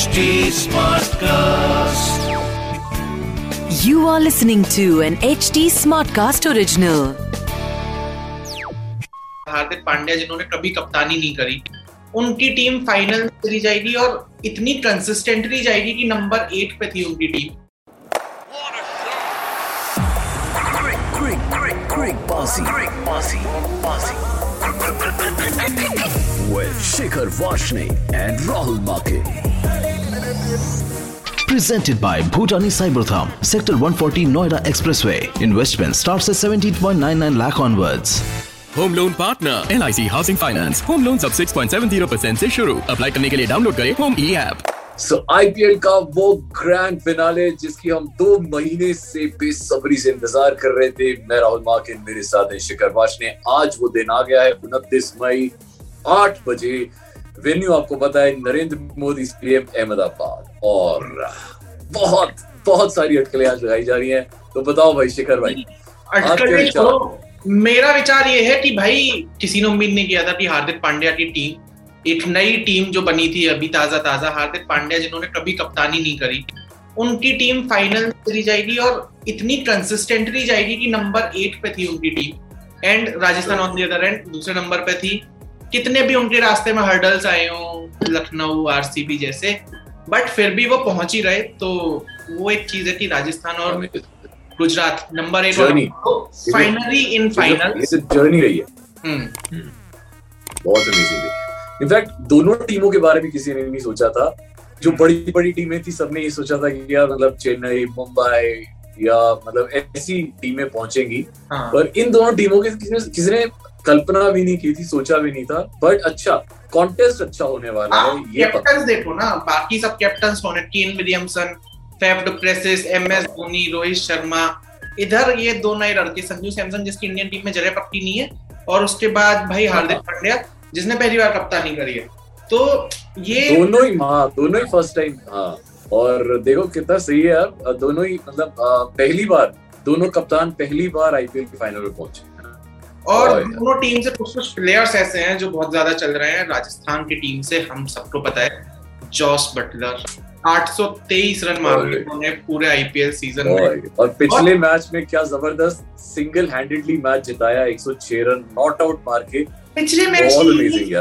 HD Smartcast. You are listening to an HD Smartcast original. Hardik Pandya जिन्होंने कभी कप्तानी नहीं करी उनकी टीम फाइनल चली जाएगी और इतनी कंसिस्टेंटली जाएगी कि नंबर एट पे थी उनकी team Quick, quick, quick, bossy, quick, bossy, bossy. With Shikhar Vashne and Rahul Make. Presented by Bhutani Cybertham, Sector 140 Noida Expressway. Investment starts at 17.99 lakh onwards. Home loan partner L I C housing finance home loan सब 6.70 percent ऐसी शुरू apply करने के लिए download करें home e app so IPL का वो grand finale जिसकी हम दो महीने से बेसब्री से इंतज़ार कर रहे थे मैं राहुल माकिन मेरे साथ है शिखर वाश ने आज वो दिन आ गया है उनतीस मई आठ बजे वेन्यू आपको पता है नरेंद्र मोदी स्टेडियम अहमदाबाद और बहुत बहुत सारी अटकलें आज लगाई जा रही हैं तो बताओ भाई शिखर भाई? छोड़ो। मेरा विचार ये है कि भाई किसी ने उम्मीद नहीं किया था कि हार्दिक पांड्या की टीम एक नई टीम जो बनी थी अभी ताज़ा ताज़ा हार्दिक पांड्या जिन्होंने कभी कप्तानी नहीं करी उनकी टीम फाइनल चली जाएगी और इतनी कंसिस्टेंटली जाएगी कि नंबर एट पे थी उनकी team and Rajasthan on the other end दूसरे नंबर पे थी कितने भी उनके रास्ते में हर्डल्स आए हों लखनऊ आरसीबी जैसे बट फिर भी वो पहुँच ही रहे तो वो एक चीज़ है कि राजस्थान और Gujarat number eight finally in final journey रही है। हम्म, बहुत अमेजिंग इनफैक्ट दोनों टीमों के बारे में किसी ने नहीं सोचा था। जो बड़ी बड़ी टीमें थी सबने ये सोचा था कि यार मतलब चेन्नई मुंबई या मतलब ऐसी टीमें पहुंचेंगी। हाँ। पर इन दोनों टीमों के किसी ने किसी ने कल्पना भी नहीं की थी सोचा भी नहीं था बट अच्छा कॉन्टेस्ट अच्छा होने वाला आ, है ये पता कैप्टन देखो ना बाकी सब कैप्टन कौन है? Kane Williamson Faf du Plessis M S Dhoni Rohit Sharma इधर ये दो नए लड़के संजू सैमसन जिसकी इंडियन टीम में जगह पक्की नहीं है और उसके बाद भाई हार्दिक पांड्या जिसने पहली बार कप्तानी करी है। तो ये दोनों ही हाँ दोनों ही फ़र्स्ट टाइम हाँ और देखो कितना सही है यार दोनों ही मतलब पहली बार दोनों कप्तान पहली बार आईपीएल के फाइनल में पहुँचे। और दोनों टीम से कुछ कुछ प्लेयर्स ऐसे हैं जो बहुत ज़्यादा चल रहे हैं। राजस्थान की टीम से हम सबको पता है जॉस बटलर। 823 रन मारे उन्होंने पूरे आईपीएल सीज़न में। और, पिछले और मैच में क्या ज़बरदस्त सिंगल हैंडेडली मैच जिताया 106 रन नॉट आउट मार के। पिछले मैच।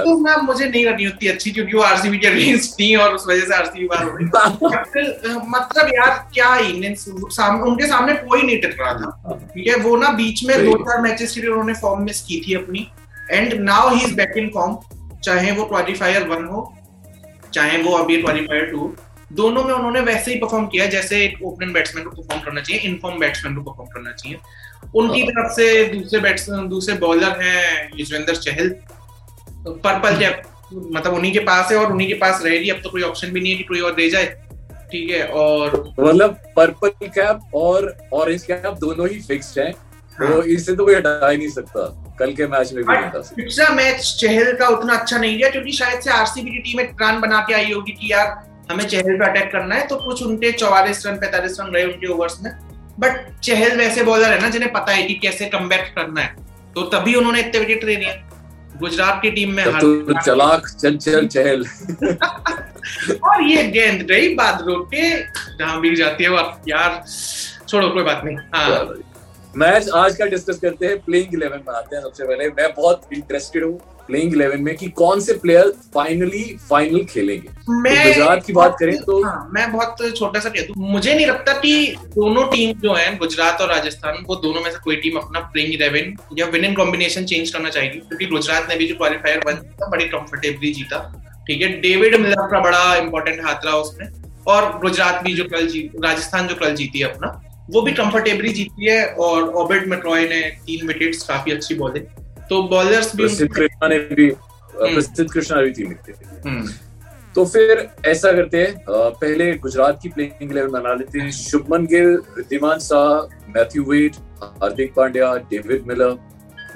तो ना मुझे नहीं करनी होती अच्छी क्योंकि वो आरसीबी के अगेंस्ट थी और उस वजह से आरसीबी बार हो गई। मतलब यार क्या innings, साम, उनके सामने कोई नहीं टिक रहा था ठीक है वो ना बीच में दो चार मैचेस के लिए उन्होंने फॉर्म मिस की थी अपनी। And now he is back in form चाहे वो क्वालिफायर वन हो चाहे वो अभी क्वालिफायर टू दोनों में उन्होंने वैसे ही परफॉर्म किया जैसे एक ओपनिंग बैट्समैन को परफॉर्म करना चाहिए इनफॉर्म बैट्समैन को परफॉर्म करना चाहिए। उनकी हाँ। तरफ़ से दूसरे बैट्समैन दूसरे बॉलर हैं युजवेंद्र चहल। पर्पल कैप मतलब उन्हीं के पास है और उन्हीं के पास रहेगी अब तो कोई ऑप्शन भी नहीं है कि कोई और दे जाए। ठीक है और मतलब पर्पल कैप और ऑरेंज कैप दोनों ही फिक्स्ड हैं। तो इससे तो कोई हटा ही नहीं सकता। कल के मैच में भी पिछला मैच चहल का उतना अच्छा नहीं गया क्योंकि शायद से आरसीबी की टीम एक प्लान बना के आई होगी कि यार हमें चहल पे अटैक करना है तो कुछ उनके चौवालीस रन पैंतालीस रन रहे उनके ओवर्स में। बट चहल वैसे बॉलर है ना जिन्हें पता है कि कैसे कम करना है। तो तभी उन्होंने इतने विकेट ले लिए। गुजरात की टीम में तो चलाक चंचल चहल। और ये गेंद रही बादलों के जहाँ बिक जाती है वो। यार छोड़ो कोई बात नहीं। हाँ। मैच आज का डिस्कस करते हैं प्लेइंग इलेवन में आते हैं सबसे पहले। मैं बहुत इंटरेस्टेड हूँ प्लेइंग इलेवन में कि कौन से प्लेयर फाइनली फाइनल खेलेंगे। मैं तो गुजरात की बात करें तो हाँ, मैं बहुत छोटा सा कह दूँ मुझे नहीं लगता कि दोनों टीम जो है गुजरात और राजस्थान वो दोनों में से कोई टीम अपना प्लेइंग इलेवन या विनिंग कॉम्बिनेशन चेंज करना चाहेगी। क्योंकि तो गुजरात ने भी जो क्वालिफायर वन था बड़ी कंफर्टेबली जीता। ठीक है डेविड मिलर का बड़ा इंपॉर्टेंट हाथ रहा उसमें और गुजरात भी जो कल जीत राजस्थान जो कल जीती है अपना। वो भी कंफर्टेबली जीती है और ऑबिट मेट्रॉय ने तीन विकेट्स काफ़ी अच्छी बॉलिंग तो बॉलर्स भी कृष्णा ने भी प्रसिद्ध कृष्णा भी थी लिखते हम्म, तो फिर ऐसा करते हैं पहले गुजरात की प्लेइंग इलेवन बना लेते हैं। Shubman Gill Wriddhiman Saha Matthew Wade Hardik Pandya David Miller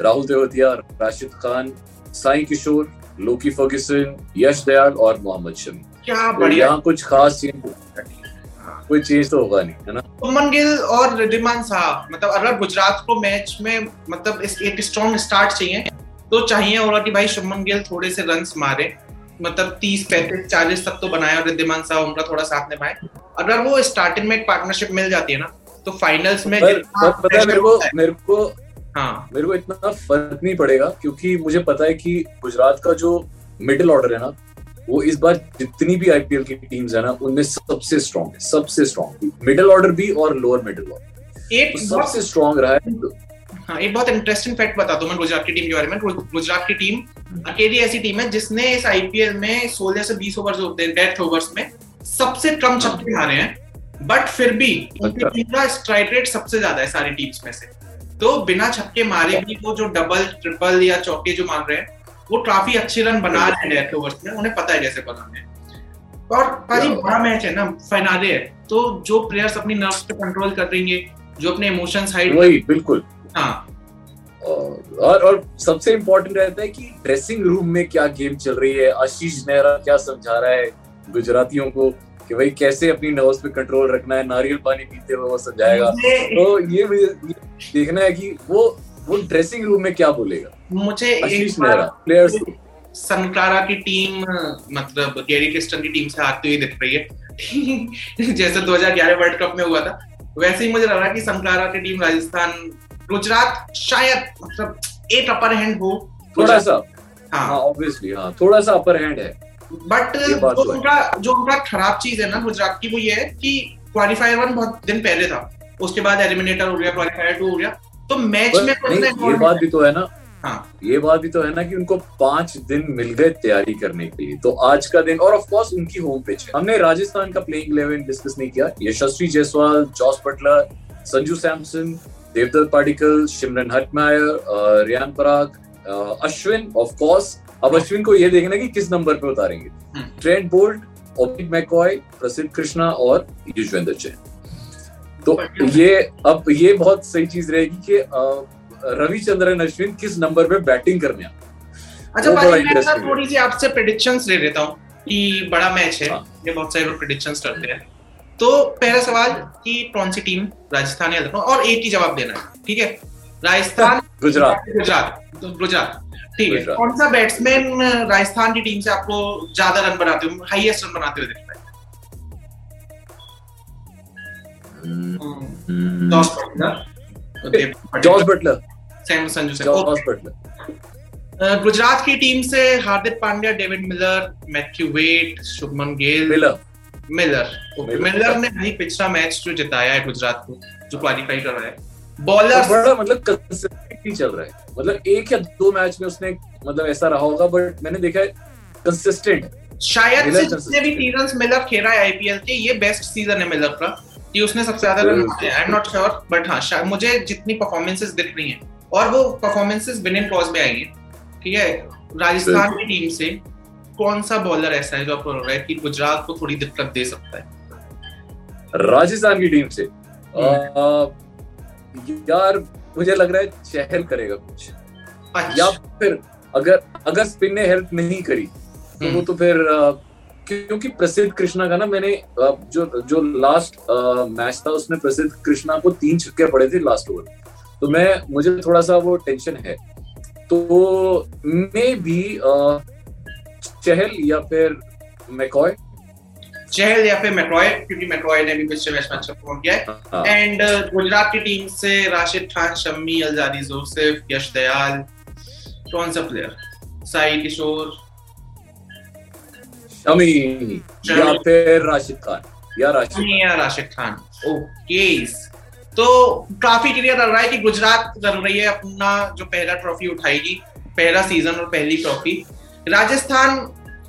Rahul Tewatia Rashid Khan Sai Kishore Lockie Ferguson Yash Dayal और मोहम्मद शमी। क्या तो बढ़िया यहाँ कुछ खास चेंज कोई चेंज तो होगा नहीं है ना? शुभमन गिल और रिद्धिमान साहब मतलब अगर गुजरात को मैच में मतलब इस एक स्ट्रॉन्ग स्टार्ट चाहिए तो चाहिए होगा कि भाई शुभमन गिल थोड़े से रन्स मारे मतलब तीस पैंतीस चालीस तक तो बनाए और रिद्धिमान साहब उनका थोड़ा साथ निभाए। अगर वो स्टार्टिंग में एक पार्टनरशिप मिल जाती है ना तो फाइनल्स में पर, पर मेरे को pressure होता मेरे को हाँ। मेरे को इतना फ़र्क नहीं पड़ेगा क्योंकि मुझे पता है कि गुजरात का जो मिडिल ऑर्डर है ना वो इस बार जितनी भी आईपीएल की टीम्स है ना उनमें सबसे स्ट्रांग है सबसे स्ट्रांग मिडिल ऑर्डर भी और लोअर मिडिल ऑर्डर एक तो सबसे स्ट्रांग रहा है। हाँ एक बहुत इंटरेस्टिंग फैक्ट बता दूँ मैं गुजरात की टीम के बारे में। गुजरात की टीम अकेली ऐसी टीम है जिसने इस आईपीएल में 16 से 20 ओवर्स होते हैं डेथ ओवर्स में सबसे कम छक्के मारे हैं बट फिर भी उनकी अच्छा। टीम का स्ट्राइक रेट सबसे ज़्यादा है सारी टीम्स में से। तो बिना छक्के मारे भी वो जो डबल ट्रिपल या चौके जो मार रहे हैं वो काफ़ी अच्छे रन बना रहे हैं डेथ ओवर्स में उन्हें पता है कैसे बनाने और क्या बड़ा मैच है ना फाइनाले है। तो जो प्लेयर्स अपनी नर्व्स पे कंट्रोल कर देंगे जो अपने इमोशंस हाइड वही बिल्कुल। हाँ। और और सबसे इम्पोर्टेंट रहता है कि ड्रेसिंग रूम में क्या गेम चल रही है आशीष नेहरा क्या समझा रहा है गुजरातियों को कि भाई कैसे अपनी नर्व्स पे कंट्रोल रखना है नारियल पानी पीते हुए वो समझाएगा। तो ये मुझे ये देखना है कि वो वो ड्रेसिंग रूम में क्या बोलेगा। मुझे एक बार प्लेयर्स सनक्लारा की टीम मतलब गैरी क्रिस्टन की टीम से हारती हुई दिख रही है। जैसे 2011 वर्ल्ड कप में हुआ था वैसे ही मुझे लग रहा है कि सनक्लारा की टीम राजस्थान गुजरात शायद मतलब एक अपर हैंड हो। थोड़ा सा। हाँ। हाँ ऑब्वियसली हाँ थोड़ा सा अपर हैंड है। बट जो तो उनका जो उनका खराब चीज़ है ना गुजरात की वो ये है कि क्वालिफायर वन बहुत दिन पहले था। उसके बाद एलिमिनेटर हो गया क्वालिफायर टू हो गया। तो मैच में ये बात भी तो है ना। हाँ ये बात भी तो है ना कि उनको पाँच दिन मिल गए तैयारी करने के लिए। तो आज का दिन और ऑफ़ कोर्स उनकी होम पिच है। हमने राजस्थान का प्लेइंग इलेवन डिस्कस नहीं किया। Yashasvi Jaiswal Jos Buttler Sanju Samson Devdutt Padikkal Shimron Hetmyer Riyan Parag Ashwin of course अब अश्विन को ये देखना कि किस नंबर पे उतारेंगे। ट्रेंट बोल्ट ओपिक मैकॉय प्रसिद्ध कृष्णा और युजवेंद्र जैन। तो ये अब ये बहुत सही चीज़ रहेगी कि रविचंद्रन अश्विन किस नंबर पे बैटिंग करने आए अच्छा मैं ना थोड़ी सी आपसे प्रेडिक्शंस ले लेता हूँ कि बड़ा मैच है हाँ। ये बहुत सारे लोग प्रेडिक्शंस करते हैं। तो पहला सवाल कि कौन सी टीम राजस्थान या लखनऊ? और एक ही जवाब देना है ठीक है? राजस्थान गुजरात। गुजरात। तो गुजरात। ठीक है कौन सा बैट्समैन राजस्थान की टीम से आपको ज़्यादा रन बनाते हो हाईएस्ट रन बनाते हुए दिखता है? हम्म, जॉस बटलर गुजरात की टीम से Hardik Pandya David Miller Matthew Wade Shubman Gill Miller Miller Miller. ने भाई पिछला मैच जो जिताया है गुजरात को जो क्वालिफाई कर रहा है। तो बॉलर बड़ा मतलब कंसिस्टेंटली चल रहा है। मतलब एक या दो मैच में उसने मतलब ऐसा रहा होगा बट मैंने देखा है कंसिस्टेंट शायद से जितने भी। सीज़न मिलर खेला है आईपीएल के ये बेस्ट सीज़न है मिलर का कि उसने सबसे ज़्यादा run. I am not sure but हाँ मुझे जितनी परफॉर्मेंसेस दिख रही हैं और वो परफॉर्मेंसेस विनिंग क्लॉज में आई हैं ठीक है? राजस्थान की टीम से कौन सा बॉलर ऐसा है जो आपको लग रहा है कि गुजरात को थोड़ी दिक्कत दे सकता है? राजस्थान की टीम से? आ, यार मुझे लग रहा है चहल करेगा कुछ। या अच्छा फिर अगर अगर स्पिन ने हेल्प नहीं करी तो वो हम्म। तो फिर क्योंकि प्रसिद्ध कृष्णा का ना मैंने जो जो लास्ट मैच था उसमें प्रसिद्ध कृष्णा को तीन छक्के पड़े थे लास्ट ओवर तो मैं मुझे थोड़ा सा वो टेंशन है। तो मे भी चहल या फिर मैकॉय? चहल या फिर मैक्रॉय क्योंकि मैक्रॉय ने भी पिछले मैच में अच्छा परफॉर्म किया है। हाँ, एंड गुजरात की टीम से राशिद खान शम्मी अलजारी जोसेफ यश दयाल कौन सा प्लेयर साई किशोर। शमी। या फिर राशिद खान या राशिद या राशिद खान। ओके तो काफ़ी क्लियर लग रहा है कि गुजरात कर रही है अपना जो पहला ट्रॉफी उठाएगी पहला सीज़न और पहली ट्रॉफी राजस्थान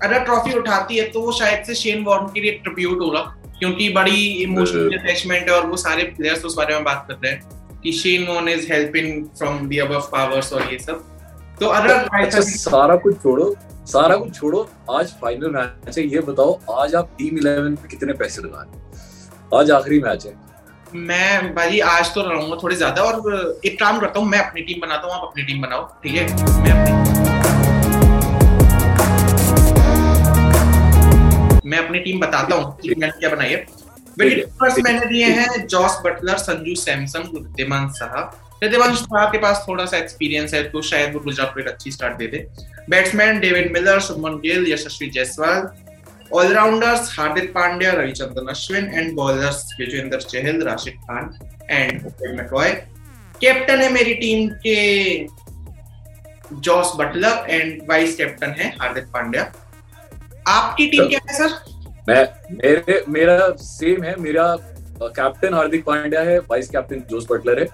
अगर ट्रॉफी उठाती है तो वो शायद से शेन वॉर्न के लिए ट्रिब्यूट होगा क्योंकि बड़ी इमोशनल अटैचमेंट है और वो सारे प्लेयर्स उस बारे में बात कर रहे हैं कि Shane Warne is helping from the above powers और ये सब। तो अगर अच्छा सारा कुछ छोड़ो सारा कुछ छोड़ो आज फाइनल मैच है ये बताओ आज आप टीम इलेवन पे कितने पैसे लगा रहे हो? आज आखिरी मैच है। मैं भाई आज तो रहूँगा थोड़ी ज़्यादा और एक काम करता हूँ मैं अपनी टीम बनाता हूँ आप अपनी टीम बनाओ ठीक है? मैं अपनी मैं अपनी टीम बताता हूँ कि मैंने क्या बनाई है। फ़र्स्ट मैंने दिए हैं। जॉस बटलर संजू सैमसन बुद्धिमान साहब रिद्धिवंश साहब के पास थोड़ा सा एक्सपीरियंस है तो शायद वो गुजरात को एक अच्छी स्टार्ट दे दे। Batsman David Miller Shubman Gill Yashasvi Jaiswal allrounders Hardik Pandya Ravichandran Ashwin and bowlers Vijendra Chahal Rashid Khan and McCoy captain है मेरी टीम के Jos Buttler and vice captain है हार्दिक पांड्या आपकी टीम क्या है सर मैं मेरे मेरा सेम है मेरा कैप्टन हार्दिक पांड्या है वाइस कैप्टन जोस बटलर है।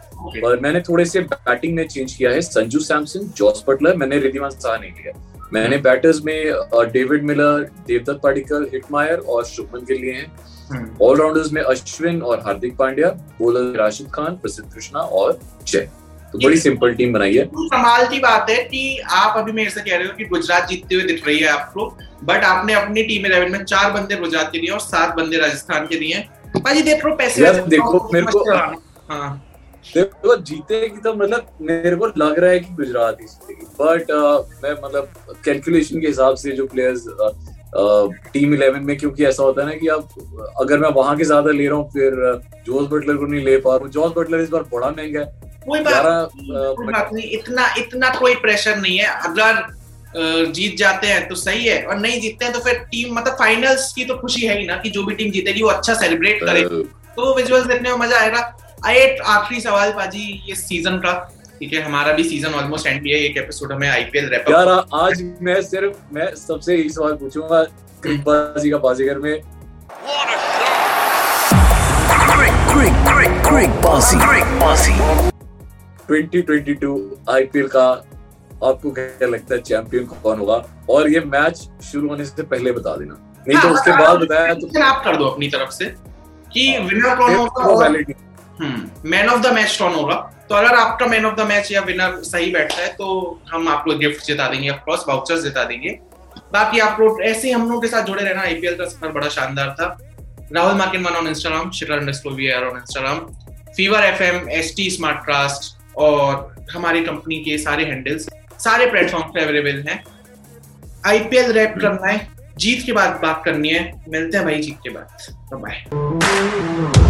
और मैंने थोड़े से बैटिंग में चेंज किया है संजू सैमसन जॉस बटलर मैंने रिद्धिमान शाह नहीं लिया। मैंने बैटर्स में David Miller Devdutt Padikkal Hetmyer और शुभमन गिल लिए हैं। ऑलराउंडर्स में अश्विन और हार्दिक पांड्या बॉलर राशिद खान प्रसिद्ध कृष्णा और जय तो बड़ी सिंपल टीम बनाई है। कमाल की बात है कि आप अभी मेरे से कह रहे हो कि गुजरात जीतते हुए दिख रही है आपको बट आपने अपनी टीम इलेवन में चार बंदे गुजरात के लिए और सात बंदे राजस्थान के लिए भाजी देख पैसे देखो मेरे को हाँ। देखो जीतेगी तो मतलब मेरे को लग रहा है कि गुजरात ही जीतेगी। बट uh, मैं मतलब कैलकुलेशन के हिसाब से जो प्लेयर्स टीम इलेवन में क्योंकि ऐसा होता है ना कि अब अगर मैं वहाँ के ज़्यादा ले रहा हूँ फिर जोस बटलर को नहीं ले पा रहा हूँ। जोस बटलर इस बार बड़ा महँगा है। कोई बात कोई बात नहीं इतना इतना कोई प्रेशर नहीं है। अगर जीत जाते हैं तो सही है और नहीं जीतते हैं तो फिर टीम मतलब फाइनल्स की तो खुशी है ही ना कि जो भी टीम जीतेगी वो अच्छा सेलिब्रेट करे। तो विजुअल्स देखने में मज़ा आएगा। एट आखिरी सवाल पाजी ये सीज़न का ठीक है हमारा भी सीज़न ऑलमोस्ट एंड भी है एक एपिसोड हमें आईपीएल रैप यार आज मैं सिर्फ़ मैं सबसे यही सवाल पूछूँगा क्रिकबाजी का बाजीगर में। Crick, bossy. 2022 आईपीएल का आपको क्या लगता है चैंपियन कौन होगा? और ये मैच शुरू होने से पहले बता देना। नहीं तो उसके बाद बताया तो आप कर दो अपनी तरफ़ से कि विनर कौन होगा मैन ऑफ़ द मैच कौन होगा? तो अगर आपका मैन ऑफ़ द मैच या विनर सही बैठता है तो हम आपको गिफ्ट जिता देंगे ऑफकोर्स वाउचर्स जिता देंगे। बाकी आप लोग ऐसे ही हम लोगों के साथ जुड़े रहना आईपीएल का सफ़र बड़ा शानदार था। Rahul मार्किन one on Instagram Shikhar V on Instagram fever FM ST smart cast और हमारी कंपनी के सारे हैंडल्स सारे प्लेटफॉर्म पे अवेलेबल हैं। आईपीएल रैप करना है, जीत के बाद बात करनी है। मिलते हैं भाई, जीत के बाद। By